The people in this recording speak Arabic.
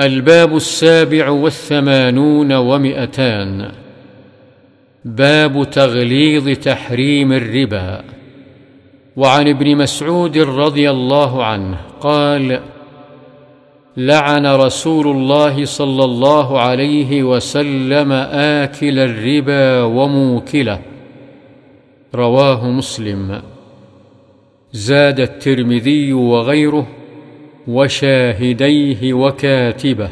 الباب السابع والثمانون ومئتان. باب تغليظ تحريم الربا. وعن ابن مسعود رضي الله عنه قال لعن رسول الله صلى الله عليه وسلم آكل الربا وموكله. رواه مسلم. زاد الترمذي وغيره وشاهديه وكاتبه.